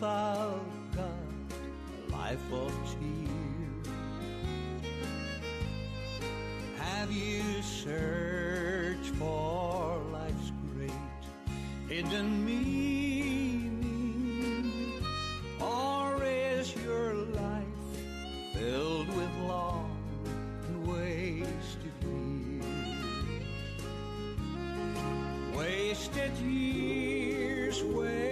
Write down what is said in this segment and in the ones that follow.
Without God a life of tears? Have you searched for life's great hidden meaning? Or is your life filled with long and wasted years? Wasted years, wasted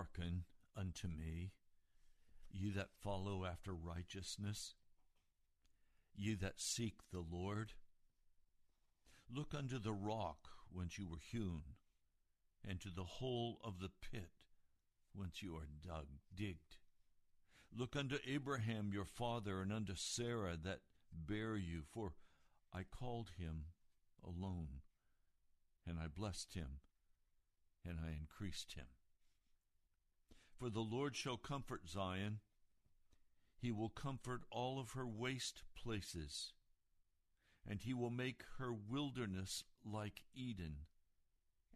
Hearken unto me, ye that follow after righteousness, ye that seek the Lord. Look unto the rock whence you were hewn, and to the hole of the pit whence you are dug, digged. Look unto Abraham your father, and unto Sarah that bare you, for I called him alone, and I blessed him, and I increased him. For the Lord shall comfort Zion, he will comfort all of her waste places, and he will make her wilderness like Eden,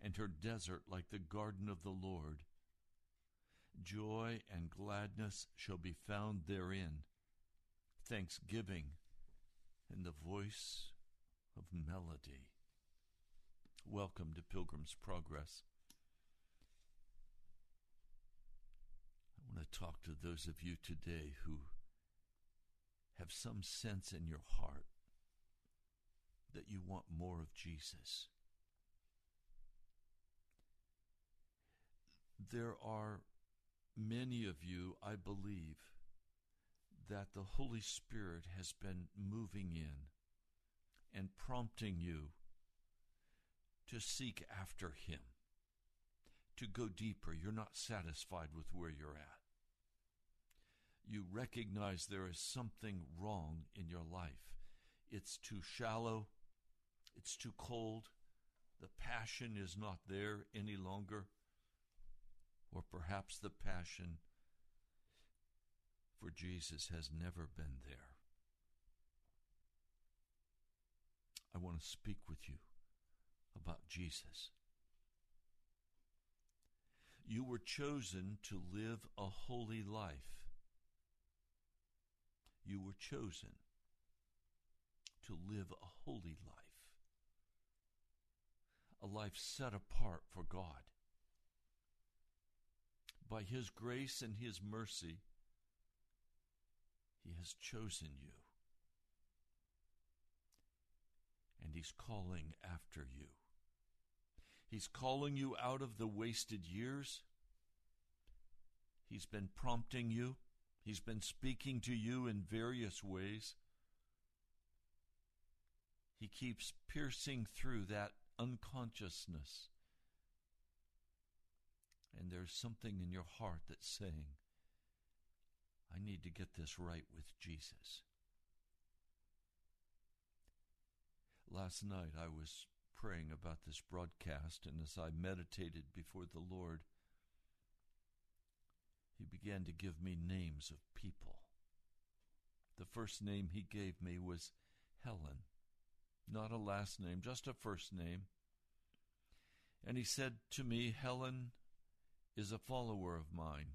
and her desert like the garden of the Lord. Joy and gladness shall be found therein, thanksgiving and the voice of melody. Welcome to Pilgrim's Progress. I want to talk to those of you today who have some sense in your heart that you want more of Jesus. There are many of you, I believe, that the Holy Spirit has been moving in and prompting you to seek after Him, to go deeper. You're not satisfied with where you're at. You recognize there is something wrong in your life. It's too shallow, it's too cold, the passion is not there any longer, or perhaps the passion for Jesus has never been there. I want to speak with you about Jesus. You were chosen to live a holy life. You were chosen to live a holy life, a life set apart for God. By His grace and His mercy, He has chosen you. And He's calling after you. He's calling you out of the wasted years. He's been prompting you. He's been speaking to you in various ways. He keeps piercing through that unconsciousness. And there's something in your heart that's saying, I need to get this right with Jesus. Last night I was praying about this broadcast, and as I meditated before the Lord, He began to give me names of people. The first name He gave me was Helen, not a last name, just a first name. And He said to me, Helen is a follower of mine,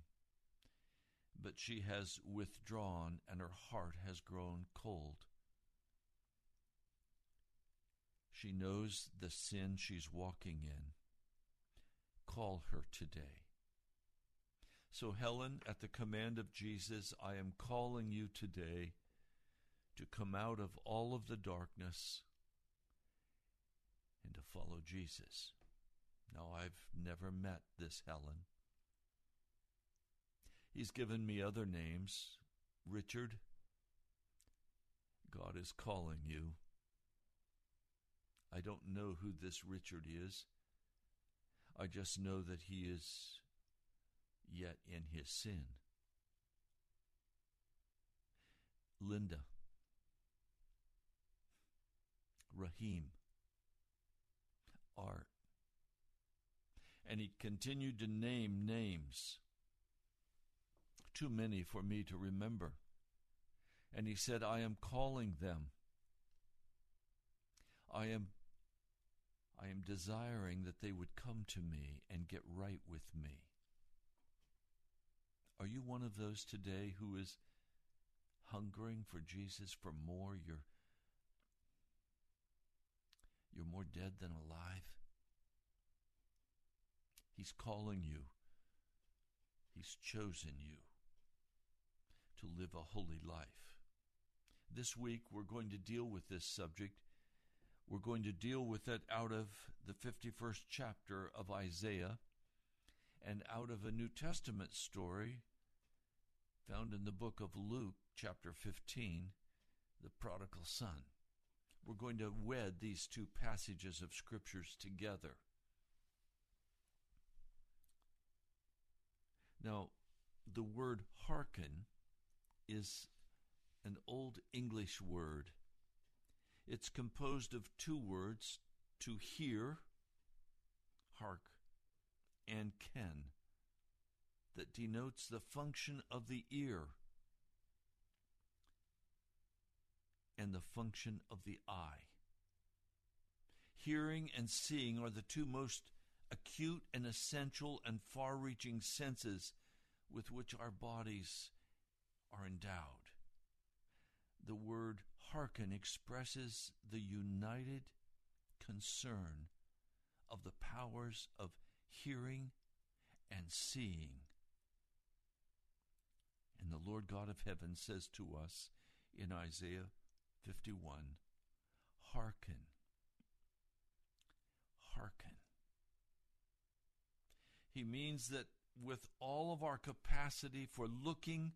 but she has withdrawn and her heart has grown cold. She knows the sin she's walking in. Call her today. So, Helen, at the command of Jesus, I am calling you today to come out of all of the darkness and to follow Jesus. Now, I've never met this Helen. He's given me other names. Richard, God is calling you. I don't know who this Richard is. I just know that he is yet in his sin. Linda, Rahim, Art. And he continued to name names, too many for me to remember. And he said, I am calling them. I am I am desiring that they would come to me and get right with me. Are you one of those today who is hungering for Jesus for more? You're, you're more dead than alive. He's calling you, He's chosen you to live a holy life. This week, we're going to deal with this subject we're going to deal with it out of the 51st chapter of Isaiah and out of a New Testament story found in the book of Luke, chapter 15, the prodigal son. We're going to wed these two passages of scriptures together. Now, the word hearken is an old English word it's composed of two words to hear, hark, and ken, that denotes the function of the ear and the function of the eye. Hearing and seeing are the two most acute and essential and far reaching senses with which our bodies are endowed. The word hearken expresses the united concern of the powers of hearing and seeing. And the Lord God of heaven says to us in Isaiah 51 Hearken, hearken. He means that with all of our capacity for looking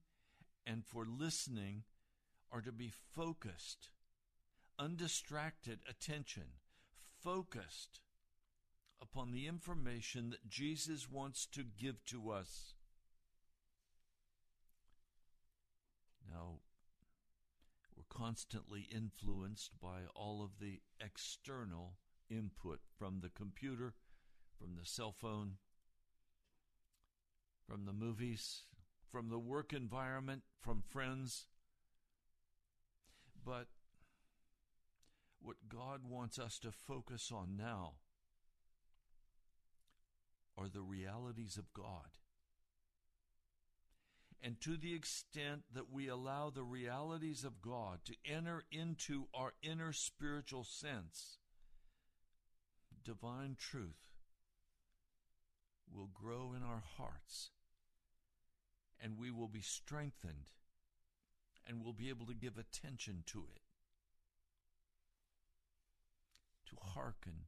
and for listening, are to be focused, undistracted attention, focused upon the information that Jesus wants to give to us. Now, we're constantly influenced by all of the external input from the computer, from the cell phone, from the movies, from the work environment, from friends. But what God wants us to focus on now are the realities of God. And to the extent that we allow the realities of God to enter into our inner spiritual sense, divine truth will grow in our hearts and we will be strengthened and we'll be able to give attention to it, to hearken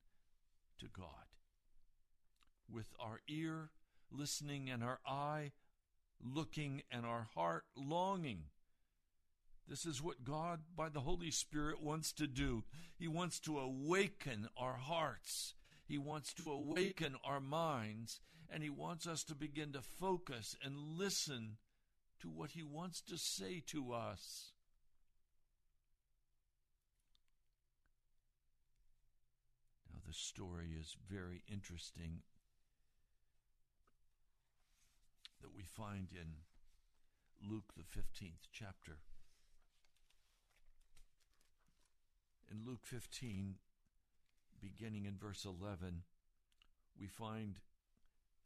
to God. With our ear listening and our eye looking and our heart longing. This is what God, by the Holy Spirit, wants to do. He wants to awaken our hearts. He wants to awaken our minds. And He wants us to begin to focus and listen to what He wants to say to us. Now, the story is very interesting that we find in Luke, the 15th chapter. In Luke 15, beginning in verse 11, we find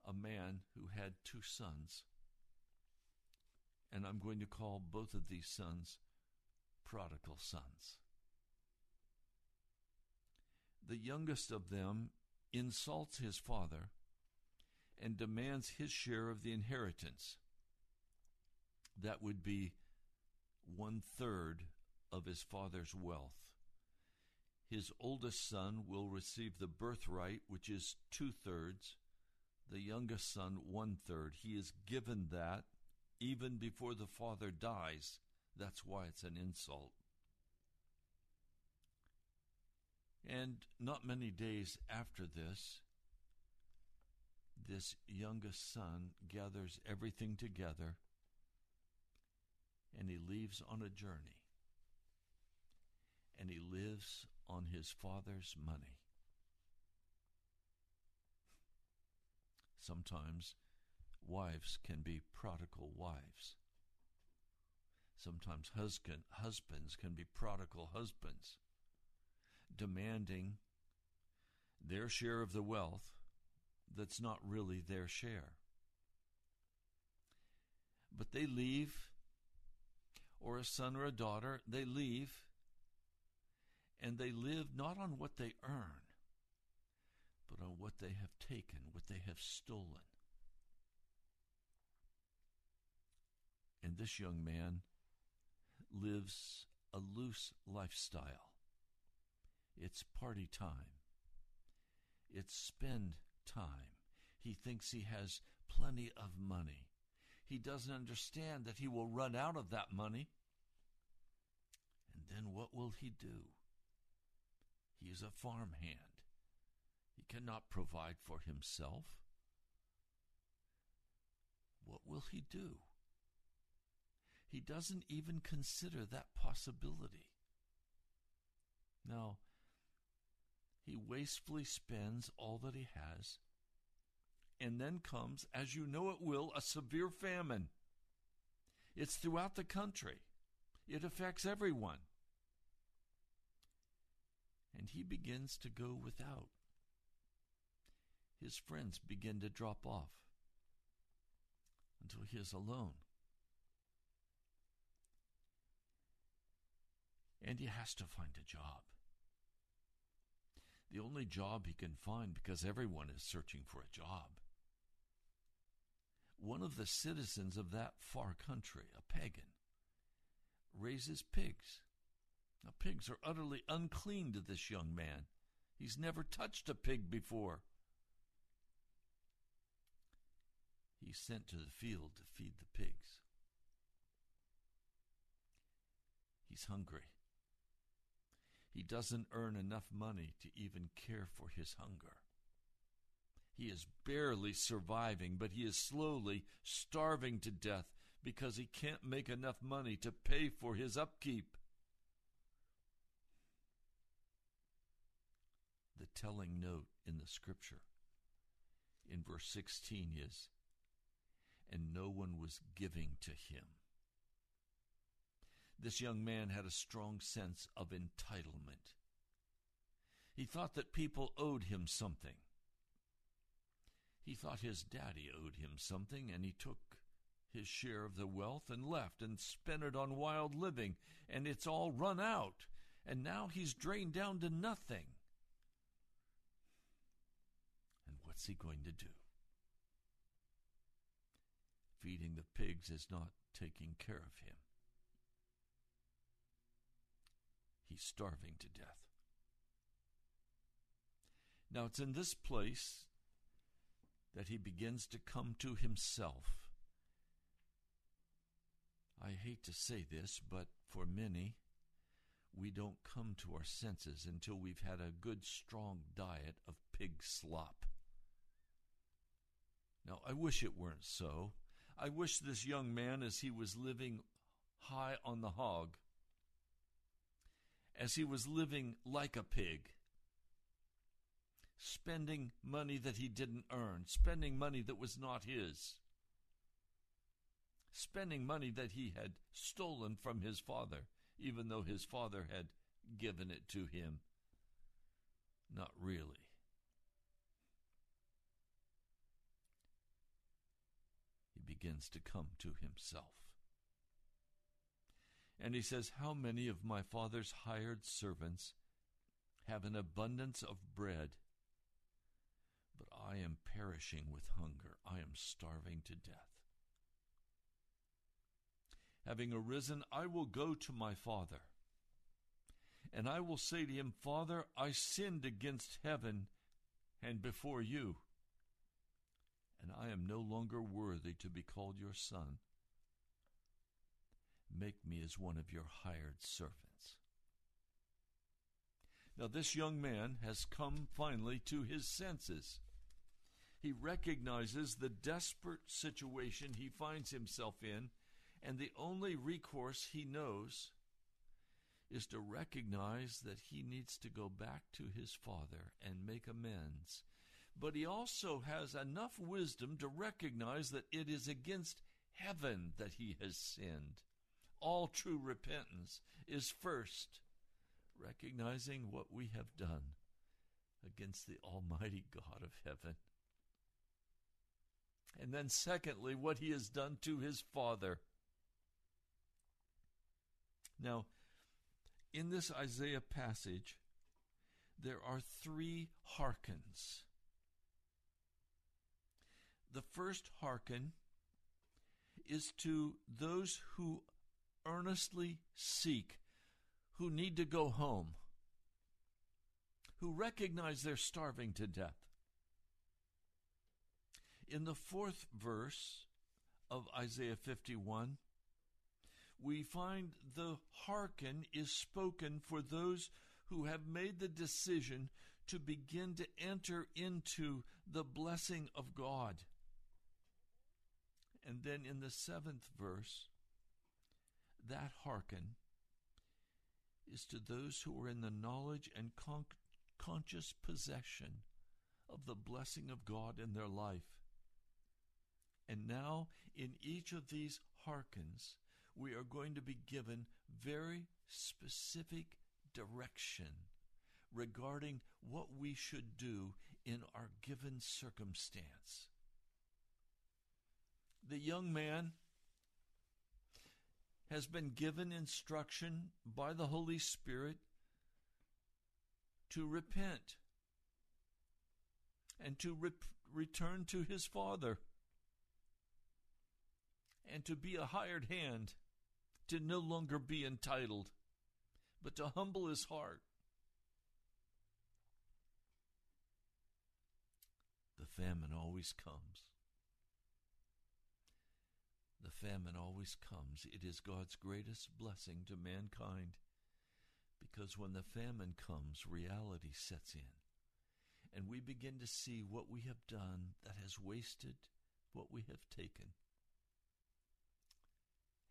a man who had two sons. And I'm going to call both of these sons prodigal sons. The youngest of them insults his father and demands his share of the inheritance. That would be one third of his father's wealth. His oldest son will receive the birthright, which is two thirds. The youngest son, one third. He is given that even before the father dies. That's why it's an insult. And not many days after this, this youngest son gathers everything together and he leaves on a journey. And he lives on his father's money. Sometimes wives can be prodigal wives. Sometimes husband, husbands can be prodigal husbands, demanding their share of the wealth that's not really their share. But they leave, or a son or a daughter, they leave, and they live not on what they earn, but on what they have taken, what they have stolen. And this young man lives a loose lifestyle. It's party time. It's spend time. He thinks he has plenty of money. He doesn't understand that he will run out of that money. And then what will he do? He is a farmhand. He cannot provide for himself. What will he do? He doesn't even consider that possibility. Now, he wastefully spends all that he has. And then comes, as you know it will, a severe famine. It's throughout the country, it affects everyone. And he begins to go without. his friends begin to drop off until he is alone. And he has to find a job. The only job he can find because everyone is searching for a job. One of the citizens of that far country, a pagan, raises pigs. Now, pigs are utterly unclean to this young man. He's never touched a pig before. He's sent to the field to feed the pigs. He's hungry. He doesn't earn enough money to even care for his hunger. He is barely surviving, but he is slowly starving to death because he can't make enough money to pay for his upkeep. The telling note in the scripture in verse 16 is, and no one was giving to him. This young man had a strong sense of entitlement. He thought that people owed him something. He thought his daddy owed him something, and he took his share of the wealth and left and spent it on wild living, and it's all run out, and now he's drained down to nothing. And what's he going to do? Feeding the pigs is not taking care of him. He's starving to death. Now, it's in this place that he begins to come to himself. I hate to say this, but for many, we don't come to our senses until we've had a good, strong diet of pig slop. Now, I wish it weren't so. I wish this young man, as he was living high on the hog, as he was living like a pig, spending money that he didn't earn, spending money that was not his, spending money that he had stolen from his father, even though his father had given it to him. Not really. He begins to come to himself. And he says, How many of my father's hired servants have an abundance of bread? But I am perishing with hunger. I am starving to death. Having arisen, I will go to my father. And I will say to him, Father, I sinned against heaven and before you, and I am no longer worthy to be called your son. Make me as one of your hired servants. Now, this young man has come finally to his senses. He recognizes the desperate situation he finds himself in, and the only recourse he knows is to recognize that he needs to go back to his father and make amends. But he also has enough wisdom to recognize that it is against heaven that he has sinned all true repentance is first recognizing what we have done against the Almighty God of heaven. And then, secondly, what he has done to his Father. Now, in this Isaiah passage, there are three hearkens. The first hearken is to those who earnestly seek, who need to go home, who recognize they're starving to death. In the fourth verse of Isaiah 51, we find the hearken is spoken for those who have made the decision to begin to enter into the blessing of God. And then in the seventh verse, that hearken is to those who are in the knowledge and con- conscious possession of the blessing of God in their life. And now, in each of these hearkens, we are going to be given very specific direction regarding what we should do in our given circumstance. The young man has been given instruction by the Holy Spirit to repent and to re- return to his father and to be a hired hand, to no longer be entitled, but to humble his heart. The famine always comes. The famine always comes. It is God's greatest blessing to mankind because when the famine comes, reality sets in. And we begin to see what we have done that has wasted what we have taken.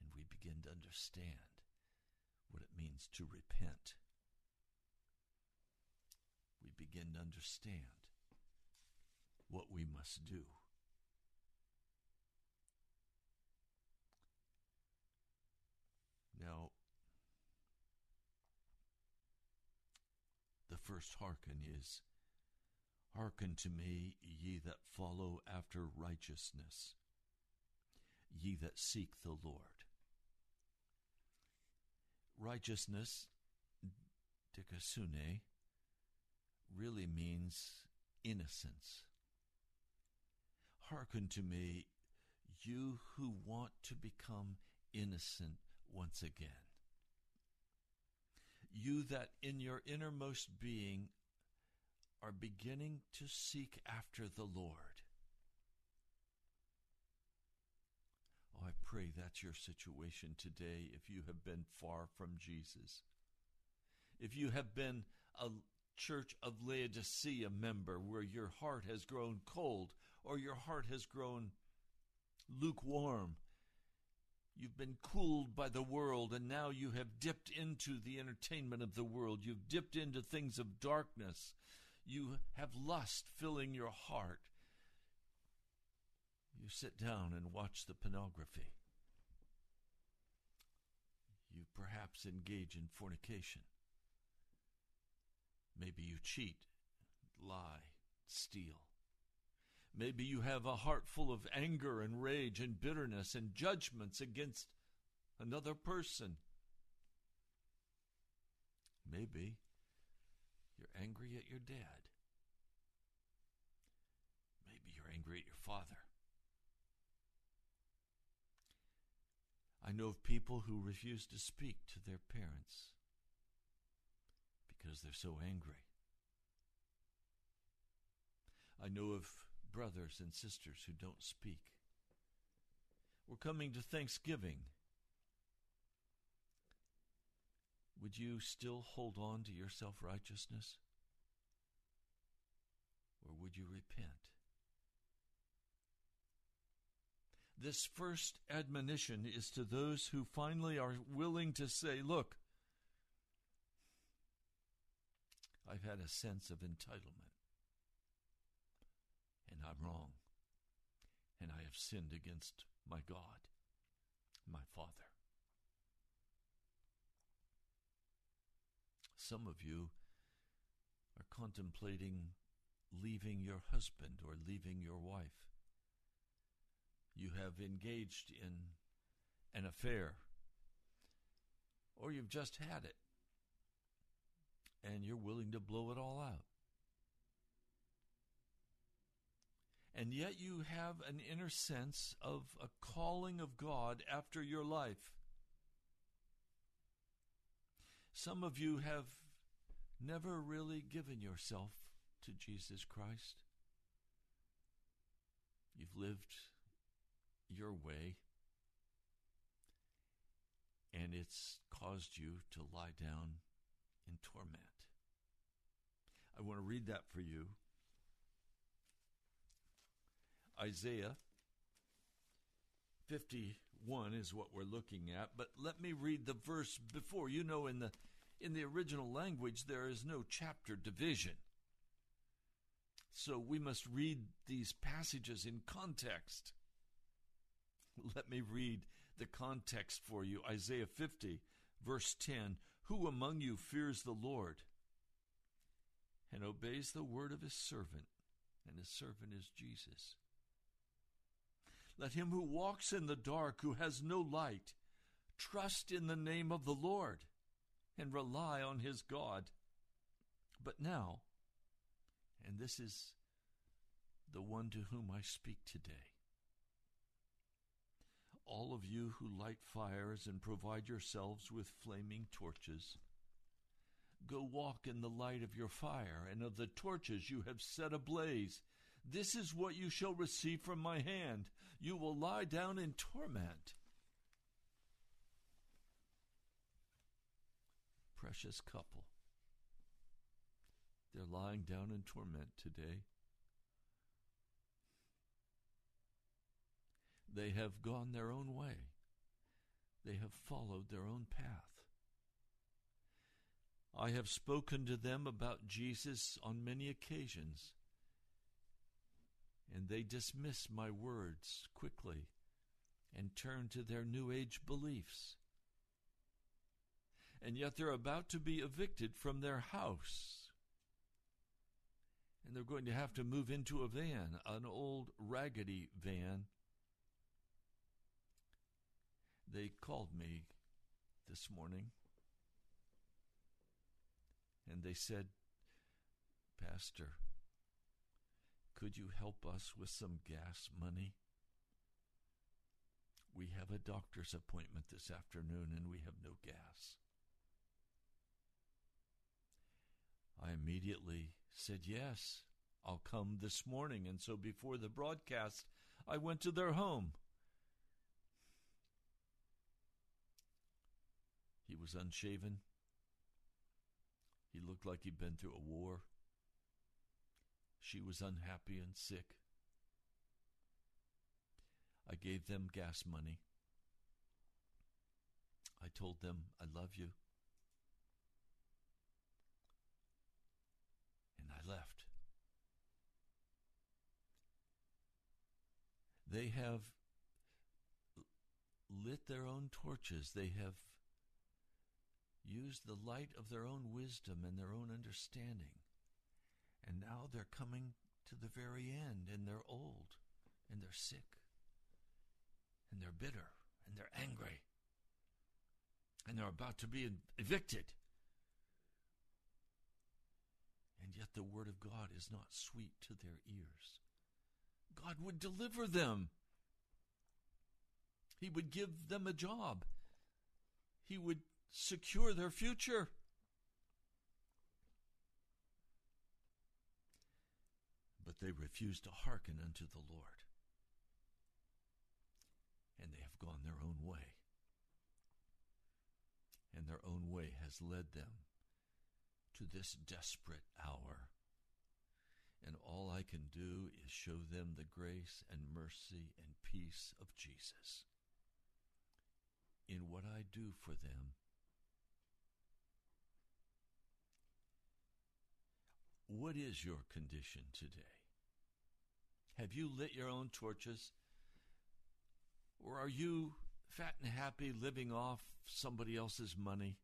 And we begin to understand what it means to repent. We begin to understand what we must do. Now, the first hearken is Hearken to me, ye that follow after righteousness, ye that seek the Lord. Righteousness, dikaiosune, really means innocence. Hearken to me, you who want to become innocent once again. You that in your innermost being are beginning to seek after the Lord. Oh, I pray that's your situation today if you have been far from Jesus. If you have been a church of Laodicea member where your heart has grown cold or your heart has grown lukewarm, You've been cooled by the world, and now you have dipped into the entertainment of the world. You've dipped into things of darkness. You have lust filling your heart. You sit down and watch the pornography. You perhaps engage in fornication. Maybe you cheat, lie, steal. Maybe you have a heart full of anger and rage and bitterness and judgments against another person. Maybe you're angry at your dad. Maybe you're angry at your father. I know of people who refuse to speak to their parents because they're so angry. I know of brothers and sisters who don't speak. We're coming to Thanksgiving. Would you still hold on to your self righteousness? Or would you repent? This first admonition is to those who finally are willing to say, Look, I've had a sense of entitlement and I'm wrong, and I have sinned against my God, my Father. Some of you are contemplating leaving your husband or leaving your wife. You have engaged in an affair, or you've just had it, and you're willing to blow it all out. And yet you have an inner sense of a calling of God after your life. Some of you have never really given yourself to Jesus Christ. You've lived your way, and it's caused you to lie down in torment. I want to read that for you Isaiah 51 is what we're looking at, but let me read the verse before. You know, in the in the original language, there is no chapter division. So we must read these passages in context. Let me read the context for you. Isaiah 50, verse 10 Who among you fears the Lord and obeys the word of his servant? and his servant is Jesus. Let him who walks in the dark, who has no light, trust in the name of the Lord and rely on his God. But now, and this is the one to whom I speak today, all of you who light fires and provide yourselves with flaming torches, go walk in the light of your fire and of the torches you have set ablaze. This is what you shall receive from my hand. You will lie down in torment. Precious couple. They're lying down in torment today. They have gone their own way. They have followed their own path. I have spoken to them about Jesus on many occasions, and they dismiss my words quickly and turn to their New Age beliefs. And yet they're about to be evicted from their house. And they're going to have to move into a van, an old raggedy van they called me this morning and they said, Pastor, could you help us with some gas money? We have a doctor's appointment this afternoon and we have no gas. I immediately said, Yes, I'll come this morning. And so before the broadcast, I went to their home. He was unshaven. He looked like he'd been through a war. She was unhappy and sick. I gave them gas money. I told them, I love you. And I left. They have lit their own torches. They have used the light of their own wisdom and their own understanding. And now they're coming to the very end, and they're old, and they're sick, and they're bitter, and they're angry, and they're about to be evicted. And yet the Word of God is not sweet to their ears. God would deliver them. He would give them a job. He would secure their future. But they refuse to hearken unto the Lord. And they have gone their own way. And their own way has led them to this desperate hour. And all I can do is show them the grace and mercy and peace of Jesus in what I do for them What is your condition today? Have you lit your own torches? Or are you fat and happy living off somebody else's money?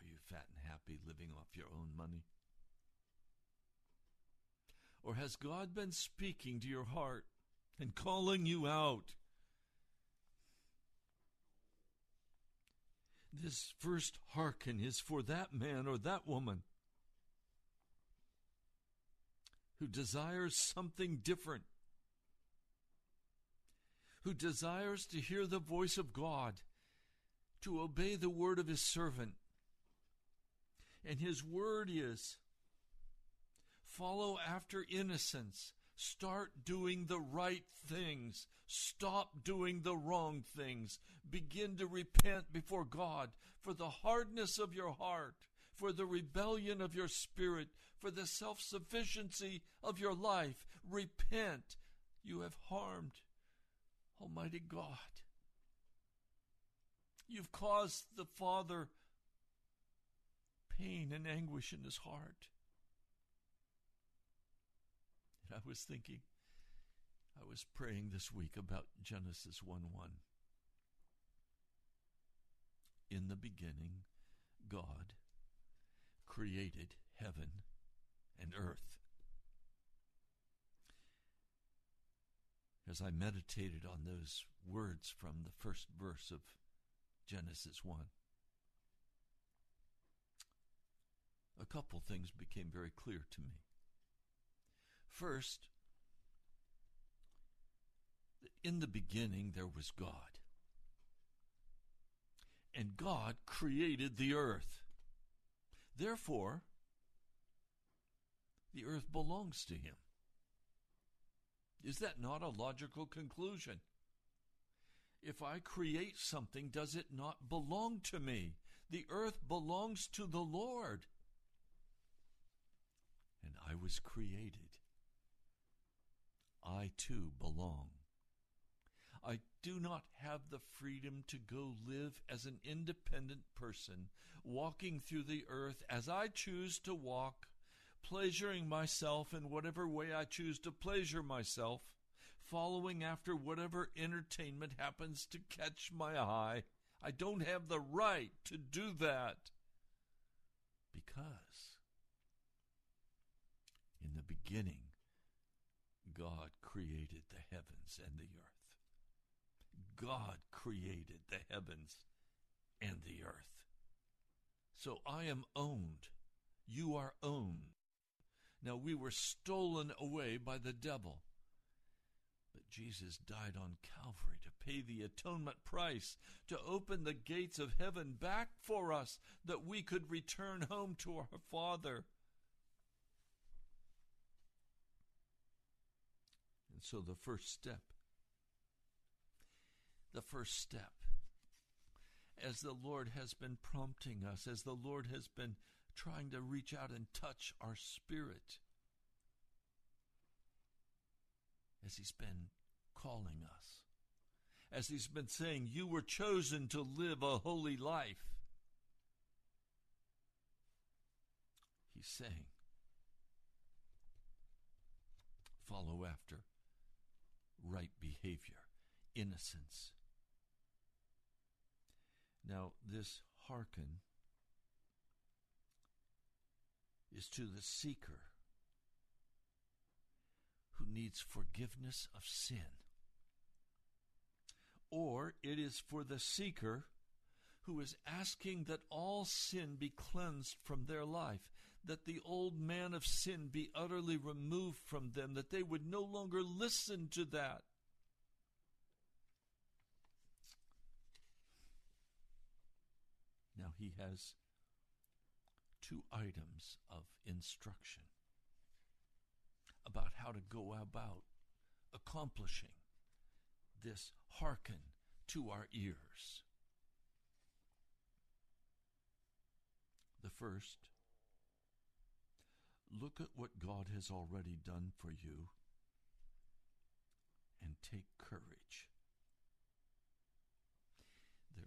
Are you fat and happy living off your own money? Or has God been speaking to your heart and calling you out This first hearken is for that man or that woman who desires something different, who desires to hear the voice of God, to obey the word of his servant. And his word is follow after innocence Start doing the right things. Stop doing the wrong things. Begin to repent before God for the hardness of your heart, for the rebellion of your spirit, for the self sufficiency of your life. Repent. You have harmed Almighty God. You've caused the Father pain and anguish in his heart. And I was thinking, I was praying this week about Genesis 1 1. In the beginning, God created heaven and earth. As I meditated on those words from the first verse of Genesis 1, a couple things became very clear to me. First, in the beginning there was God. And God created the earth. Therefore, the earth belongs to him. Is that not a logical conclusion? If I create something, does it not belong to me? The earth belongs to the Lord. And I was created. I too belong. Do not have the freedom to go live as an independent person, walking through the earth as I choose to walk, pleasuring myself in whatever way I choose to pleasure myself, following after whatever entertainment happens to catch my eye. I don't have the right to do that. Because in the beginning, God created the heavens and the earth. God created the heavens and the earth. So I am owned. You are owned. Now we were stolen away by the devil. But Jesus died on Calvary to pay the atonement price, to open the gates of heaven back for us, that we could return home to our Father. And so the first step the first step. As the Lord has been prompting us, as the Lord has been trying to reach out and touch our spirit, as He's been calling us, as He's been saying, You were chosen to live a holy life. He's saying, Follow after right behavior, innocence, now, this hearken is to the seeker who needs forgiveness of sin. Or it is for the seeker who is asking that all sin be cleansed from their life, that the old man of sin be utterly removed from them, that they would no longer listen to that. Now he has two items of instruction about how to go about accomplishing this hearken to our ears. The first, look at what God has already done for you and take courage.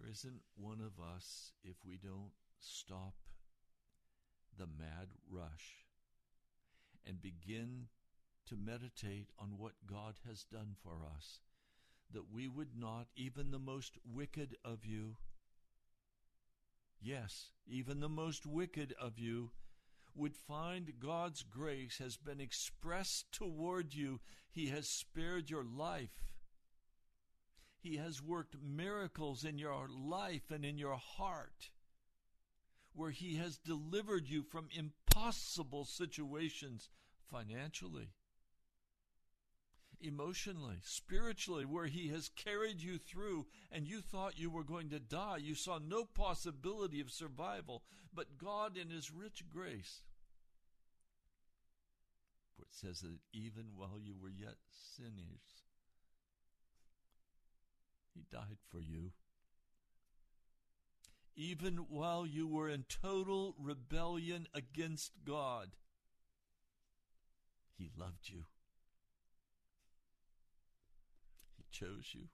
There isn't one of us if we don't stop the mad rush and begin to meditate on what God has done for us, that we would not, even the most wicked of you, yes, even the most wicked of you, would find God's grace has been expressed toward you. He has spared your life. He has worked miracles in your life and in your heart, where He has delivered you from impossible situations financially, emotionally, spiritually, where He has carried you through and you thought you were going to die. You saw no possibility of survival, but God, in His rich grace, for it says that even while you were yet sinners, he died for you. Even while you were in total rebellion against God, He loved you. He chose you.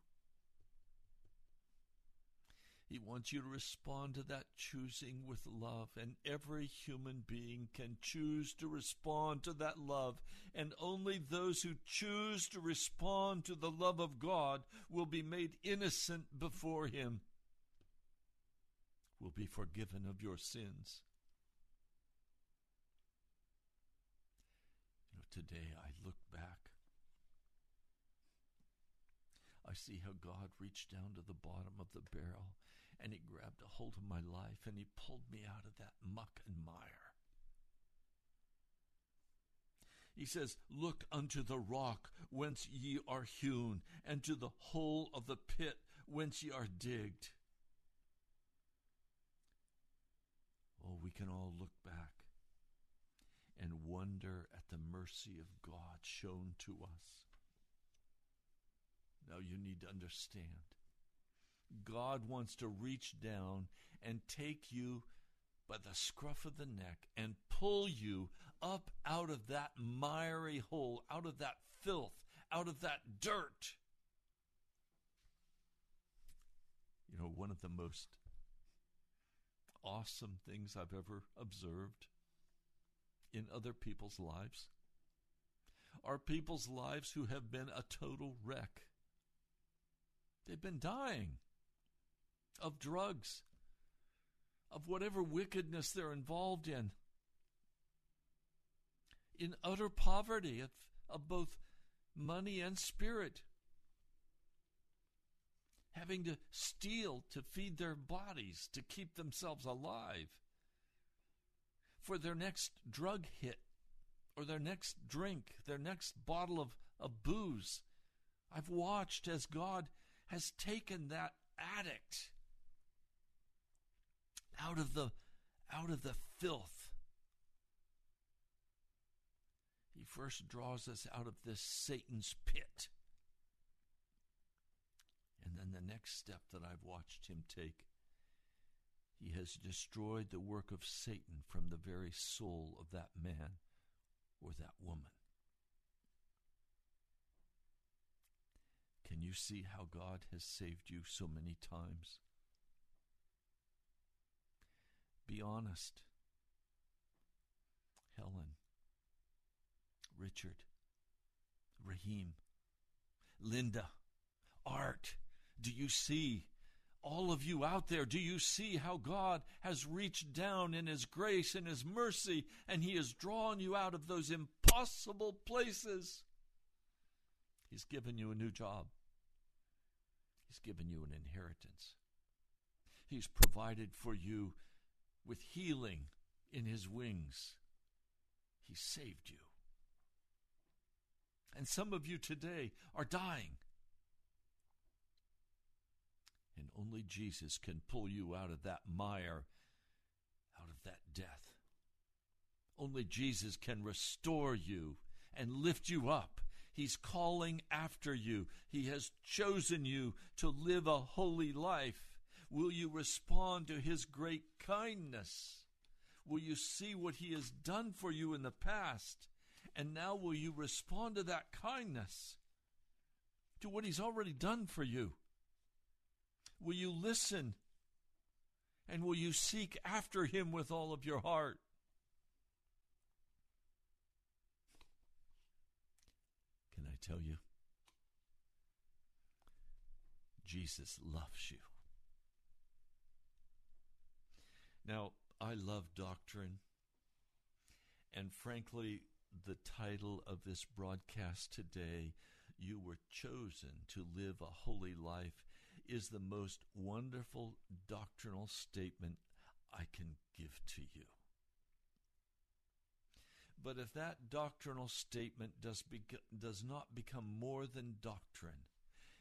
He wants you to respond to that choosing with love, and every human being can choose to respond to that love. And only those who choose to respond to the love of God will be made innocent before Him, will be forgiven of your sins. today I look back, I see how God reached down to the bottom of the barrel and He grabbed a hold of my life and He pulled me out of that muck and mire. He says, Look unto the rock whence ye are hewn, and to the hole of the pit whence ye are digged. Oh, we can all look back and wonder at the mercy of God shown to us. Now you need to understand. God wants to reach down and take you by the scruff of the neck and pull you up out of that miry hole, out of that filth, out of that dirt. You know, one of the most awesome things I've ever observed in other people's lives are people's lives who have been a total wreck. They've been dying of drugs, of whatever wickedness they're involved in, in utter poverty of, of both money and spirit, having to steal to feed their bodies, to keep themselves alive for their next drug hit or their next drink, their next bottle of, of booze. I've watched as God has taken that addict out of the out of the filth. He first draws us out of this Satan's pit. And then the next step that I've watched him take he has destroyed the work of Satan from the very soul of that man or that woman. Can you see how God has saved you so many times? Be honest. Helen, Richard, Raheem, Linda, Art, do you see? All of you out there, do you see how God has reached down in His grace and His mercy and He has drawn you out of those impossible places? He's given you a new job, He's given you an inheritance. He's provided for you with healing in His wings. He saved you. And some of you today are dying. And only Jesus can pull you out of that mire, out of that death. Only Jesus can restore you and lift you up. He's calling after you. He has chosen you to live a holy life. Will you respond to His great kindness? Will you see what He has done for you in the past? And now will you respond to that kindness? To what He's already done for you? Will you listen? And will you seek after him with all of your heart? Can I tell you? Jesus loves you. Now, I love doctrine. And frankly, the title of this broadcast today, You Were Chosen to Live a Holy Life, is the most wonderful doctrinal statement I can give to you. But if that doctrinal statement does, be, does not become more than doctrine,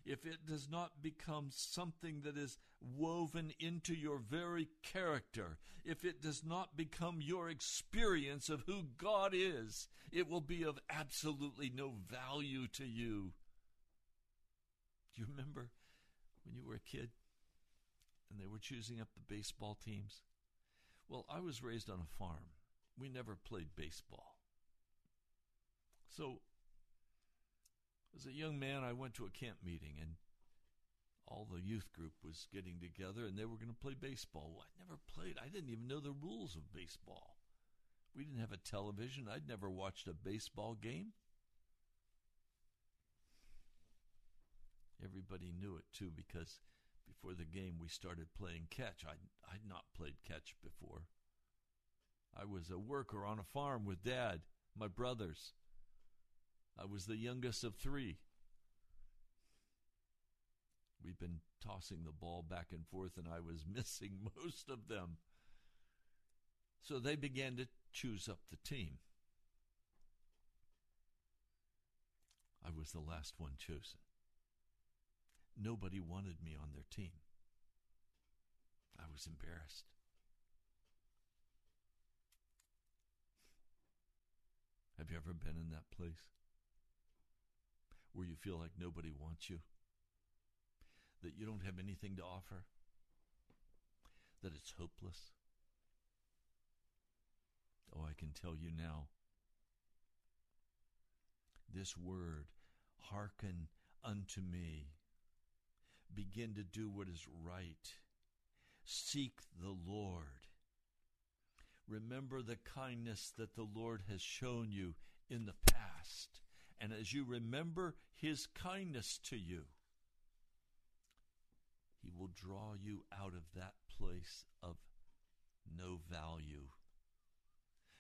if it does not become something that is woven into your very character, if it does not become your experience of who God is, it will be of absolutely no value to you. Do you remember when you were a kid and they were choosing up the baseball teams? Well, I was raised on a farm. We never played baseball. So, as a young man, I went to a camp meeting and all the youth group was getting together and they were going to play baseball. Well, I never played. I didn't even know the rules of baseball. We didn't have a television. I'd never watched a baseball game. Everybody knew it too because before the game we started playing catch. I'd, I'd not played catch before. I was a worker on a farm with dad, my brothers. I was the youngest of three. We've been tossing the ball back and forth, and I was missing most of them. So they began to choose up the team. I was the last one chosen. Nobody wanted me on their team. I was embarrassed. Have you ever been in that place where you feel like nobody wants you? That you don't have anything to offer? That it's hopeless? Oh, I can tell you now. This word, hearken unto me. Begin to do what is right. Seek the Lord. Remember the kindness that the Lord has shown you in the past. And as you remember his kindness to you, he will draw you out of that place of no value.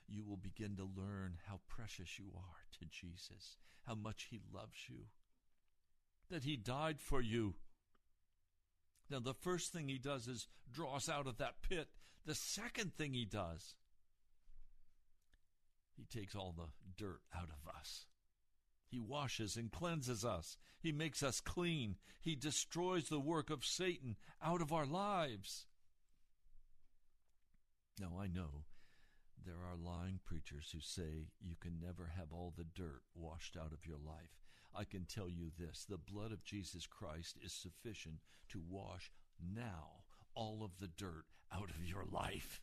You will begin to learn how precious you are to Jesus, how much he loves you, that he died for you. Now, the first thing he does is draw us out of that pit. The second thing he does he takes all the dirt out of us. He washes and cleanses us. He makes us clean. He destroys the work of Satan out of our lives. Now, I know there are lying preachers who say you can never have all the dirt washed out of your life. I can tell you this the blood of Jesus Christ is sufficient to wash now all of the dirt out of your life.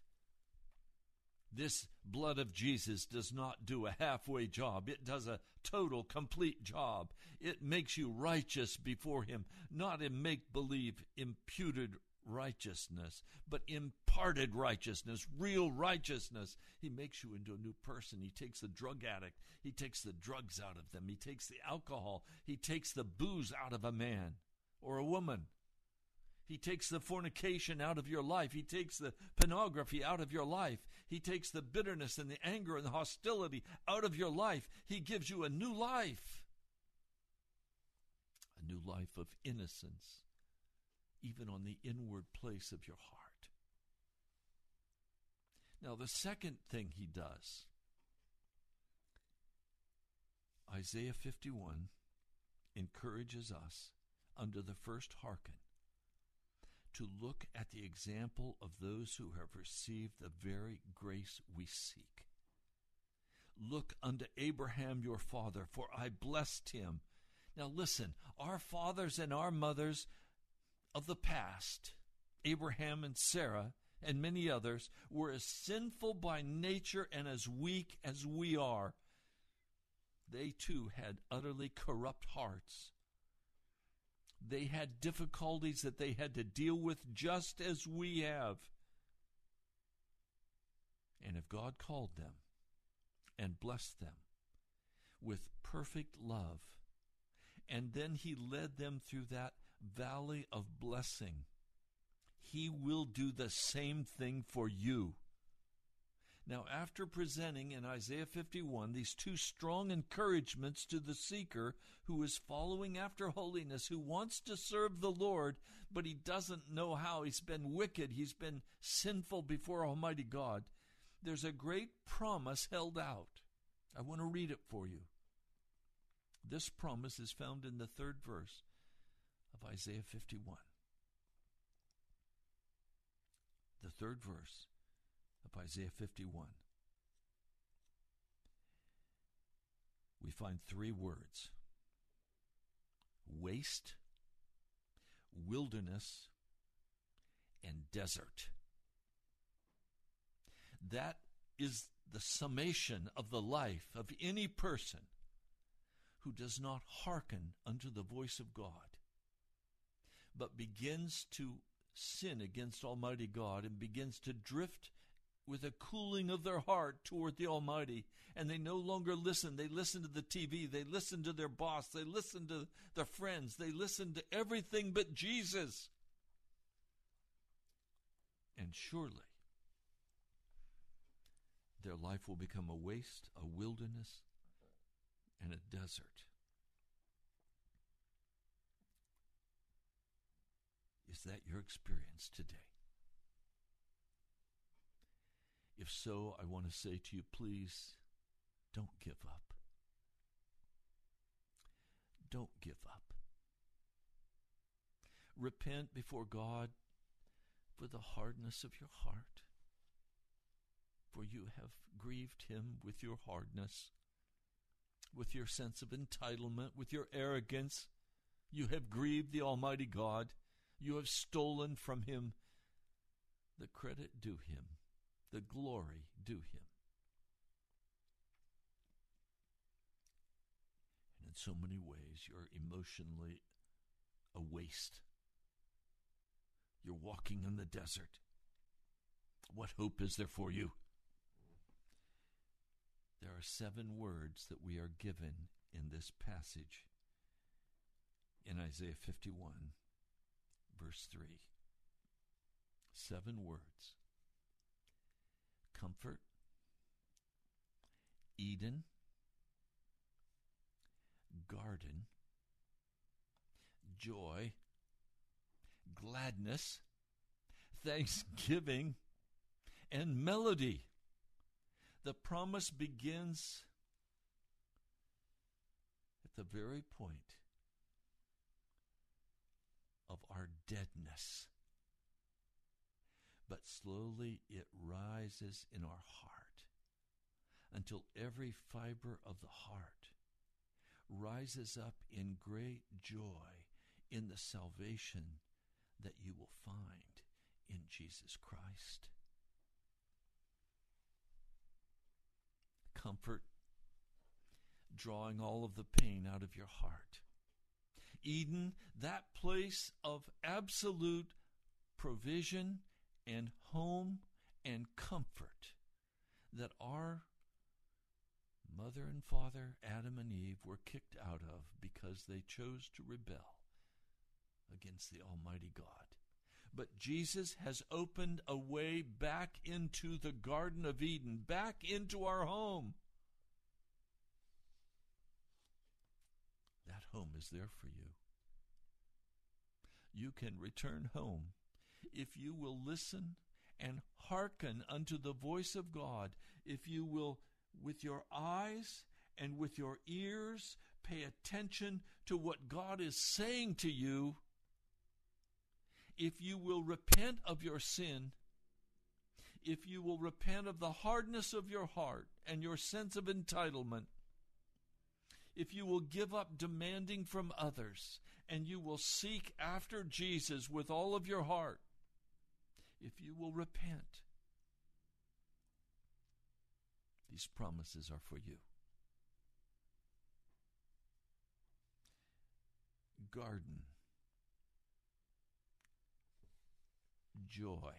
This blood of Jesus does not do a halfway job. It does a total, complete job. It makes you righteous before Him, not in make believe imputed righteousness, but imparted righteousness, real righteousness. He makes you into a new person. He takes the drug addict, He takes the drugs out of them, He takes the alcohol, He takes the booze out of a man or a woman. He takes the fornication out of your life. He takes the pornography out of your life. He takes the bitterness and the anger and the hostility out of your life. He gives you a new life. A new life of innocence, even on the inward place of your heart. Now, the second thing he does, Isaiah 51 encourages us under the first hearken to look at the example of those who have received the very grace we seek. Look unto Abraham your father, for I blessed him. Now listen, our fathers and our mothers of the past, Abraham and Sarah, and many others, were as sinful by nature and as weak as we are. They too had utterly corrupt hearts they had difficulties that they had to deal with just as we have. And if God called them and blessed them with perfect love, and then He led them through that valley of blessing, He will do the same thing for you. Now, after presenting in Isaiah 51 these two strong encouragements to the seeker who is following after holiness, who wants to serve the Lord, but he doesn't know how, he's been wicked, he's been sinful before Almighty God, there's a great promise held out. I want to read it for you. This promise is found in the third verse of Isaiah 51. The third verse of Isaiah 51, we find three words waste, wilderness, and desert. That is the summation of the life of any person who does not hearken unto the voice of God, but begins to sin against Almighty God and begins to drift with a cooling of their heart toward the Almighty. And they no longer listen. They listen to the TV. They listen to their boss. They listen to their friends. They listen to everything but Jesus. And surely their life will become a waste, a wilderness, and a desert. Is that your experience today? If so, I want to say to you, please don't give up. Don't give up. Repent before God for the hardness of your heart, for you have grieved Him with your hardness, with your sense of entitlement, with your arrogance. You have grieved the Almighty God. You have stolen from Him the credit due Him, the glory due Him. And in so many ways, you're emotionally a waste. You're walking in the desert. What hope is there for you? There are seven words that we are given in this passage in Isaiah 51, verse 3. Seven words comfort, Eden, garden, joy, gladness, thanksgiving, and melody. The promise begins at the very point of our deadness. But slowly it rises in our heart until every fiber of the heart rises up in great joy in the salvation that you will find in Jesus Christ. Comfort, drawing all of the pain out of your heart. Eden, that place of absolute provision and home and comfort that our mother and father, Adam and Eve, were kicked out of because they chose to rebel against the Almighty God. But Jesus has opened a way back into the Garden of Eden, back into our home. That home is there for you. You can return home if you will listen and hearken unto the voice of God, if you will, with your eyes and with your ears, pay attention to what God is saying to you. If you will repent of your sin, if you will repent of the hardness of your heart and your sense of entitlement, if you will give up demanding from others and you will seek after Jesus with all of your heart, if you will repent, these promises are for you. Garden joy,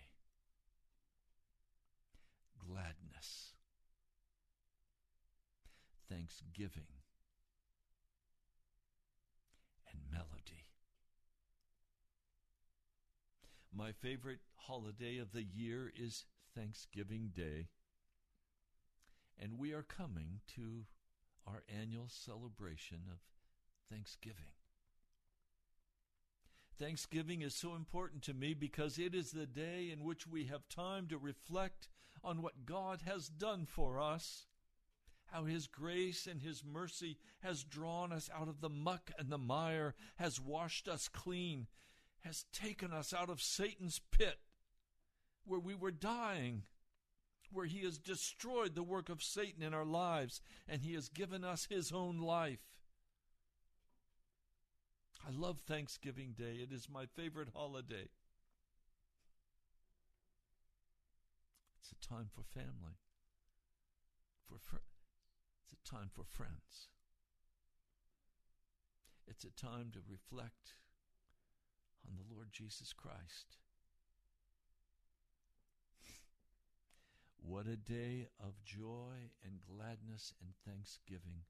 gladness, thanksgiving, and melody. My favorite holiday of the year is Thanksgiving Day, and we are coming to our annual celebration of Thanksgiving. Thanksgiving is so important to me because it is the day in which we have time to reflect on what God has done for us, how His grace and His mercy has drawn us out of the muck and the mire, has washed us clean, has taken us out of Satan's pit where we were dying, where He has destroyed the work of Satan in our lives, and He has given us His own life. I love Thanksgiving Day. It is my favorite holiday. It's a time for family. For fr- it's a time for friends. It's a time to reflect on the Lord Jesus Christ. What a day of joy and gladness and thanksgiving.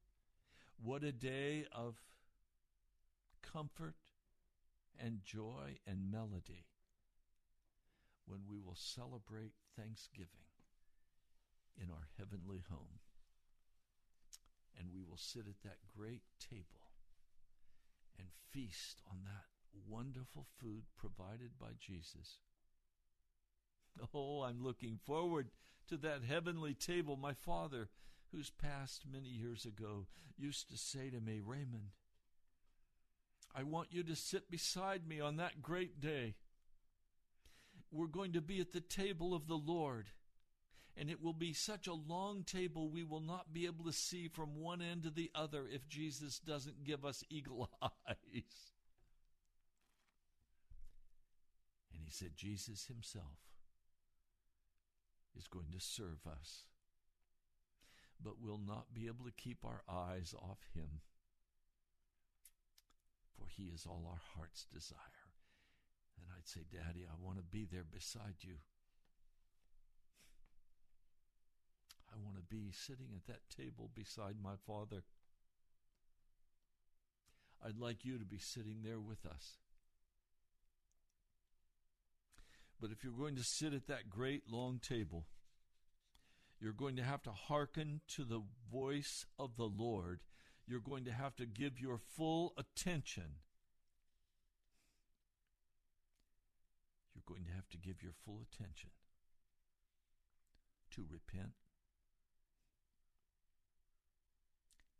What a day of comfort and joy and melody when we will celebrate Thanksgiving in our heavenly home. and we will sit at that great table and feast on that wonderful food provided by Jesus. Oh, I'm looking forward to that heavenly table. My father, who's passed many years ago, used to say to me, Raymond, I want you to sit beside me on that great day. We're going to be at the table of the Lord and it will be such a long table we will not be able to see from one end to the other if Jesus doesn't give us eagle eyes. And he said, Jesus himself is going to serve us, but we'll not be able to keep our eyes off him, for he is all our heart's desire. And I'd say, Daddy, I want to be there beside you. I want to be sitting at that table beside my Father. I'd like you to be sitting there with us. But if you're going to sit at that great long table, you're going to have to hearken to the voice of the Lord. You're going to have to give your full attention. You're going to have to give your full attention to repent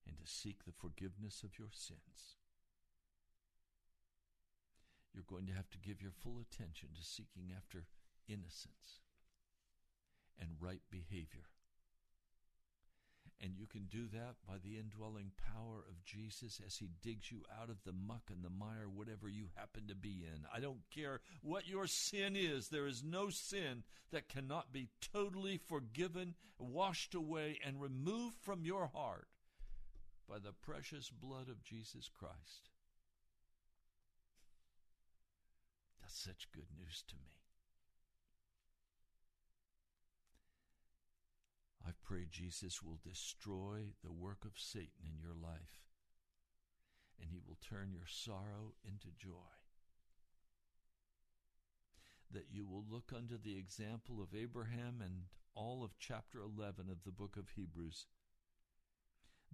and to seek the forgiveness of your sins. You're going to have to give your full attention to seeking after innocence and right behavior. And you can do that by the indwelling power of Jesus as He digs you out of the muck and the mire, whatever you happen to be in. I don't care what your sin is, there is no sin that cannot be totally forgiven, washed away, and removed from your heart by the precious blood of Jesus Christ. That's such good news to me. I pray Jesus will destroy the work of Satan in your life and he will turn your sorrow into joy. That you will look unto the example of Abraham and all of chapter 11 of the book of Hebrews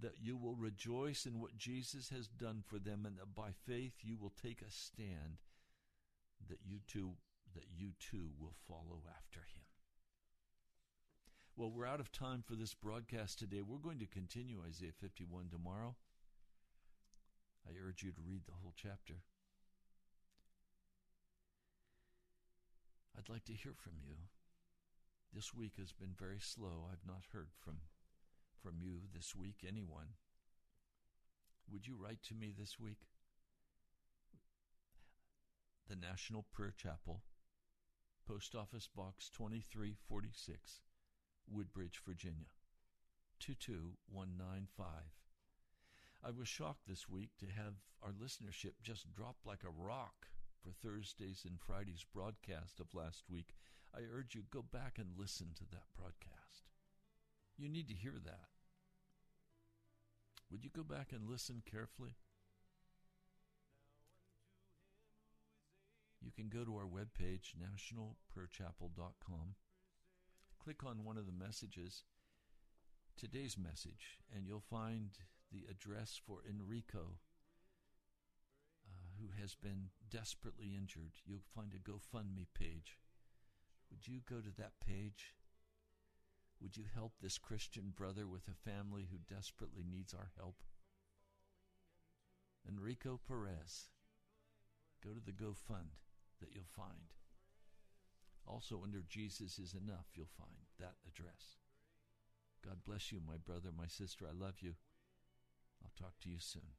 that you will rejoice in what Jesus has done for them and that by faith you will take a stand that you too that you too will follow after him. Well, we're out of time for this broadcast today. We're going to continue Isaiah 51 tomorrow. I urge you to read the whole chapter. I'd like to hear from you. This week has been very slow. I've not heard from from you this week, anyone, would you write to me this week? The National Prayer Chapel, Post Office Box 2346, Woodbridge, Virginia 22195. I was shocked this week to have our listenership just drop like a rock for Thursday's and Friday's broadcast of last week. I urge you go back and listen to that broadcast. You need to hear that. Would you go back and listen carefully? You can go to our webpage, nationalprayerchapel.com, click on one of the messages, today's message, and you'll find the address for Enrico, uh, who has been desperately injured. You'll find a GoFundMe page. Would you go to that page would you help this Christian brother with a family who desperately needs our help? Enrico Perez. Go to the GoFund that you'll find. Also, under Jesus is Enough, you'll find that address. God bless you, my brother, my sister. I love you. I'll talk to you soon.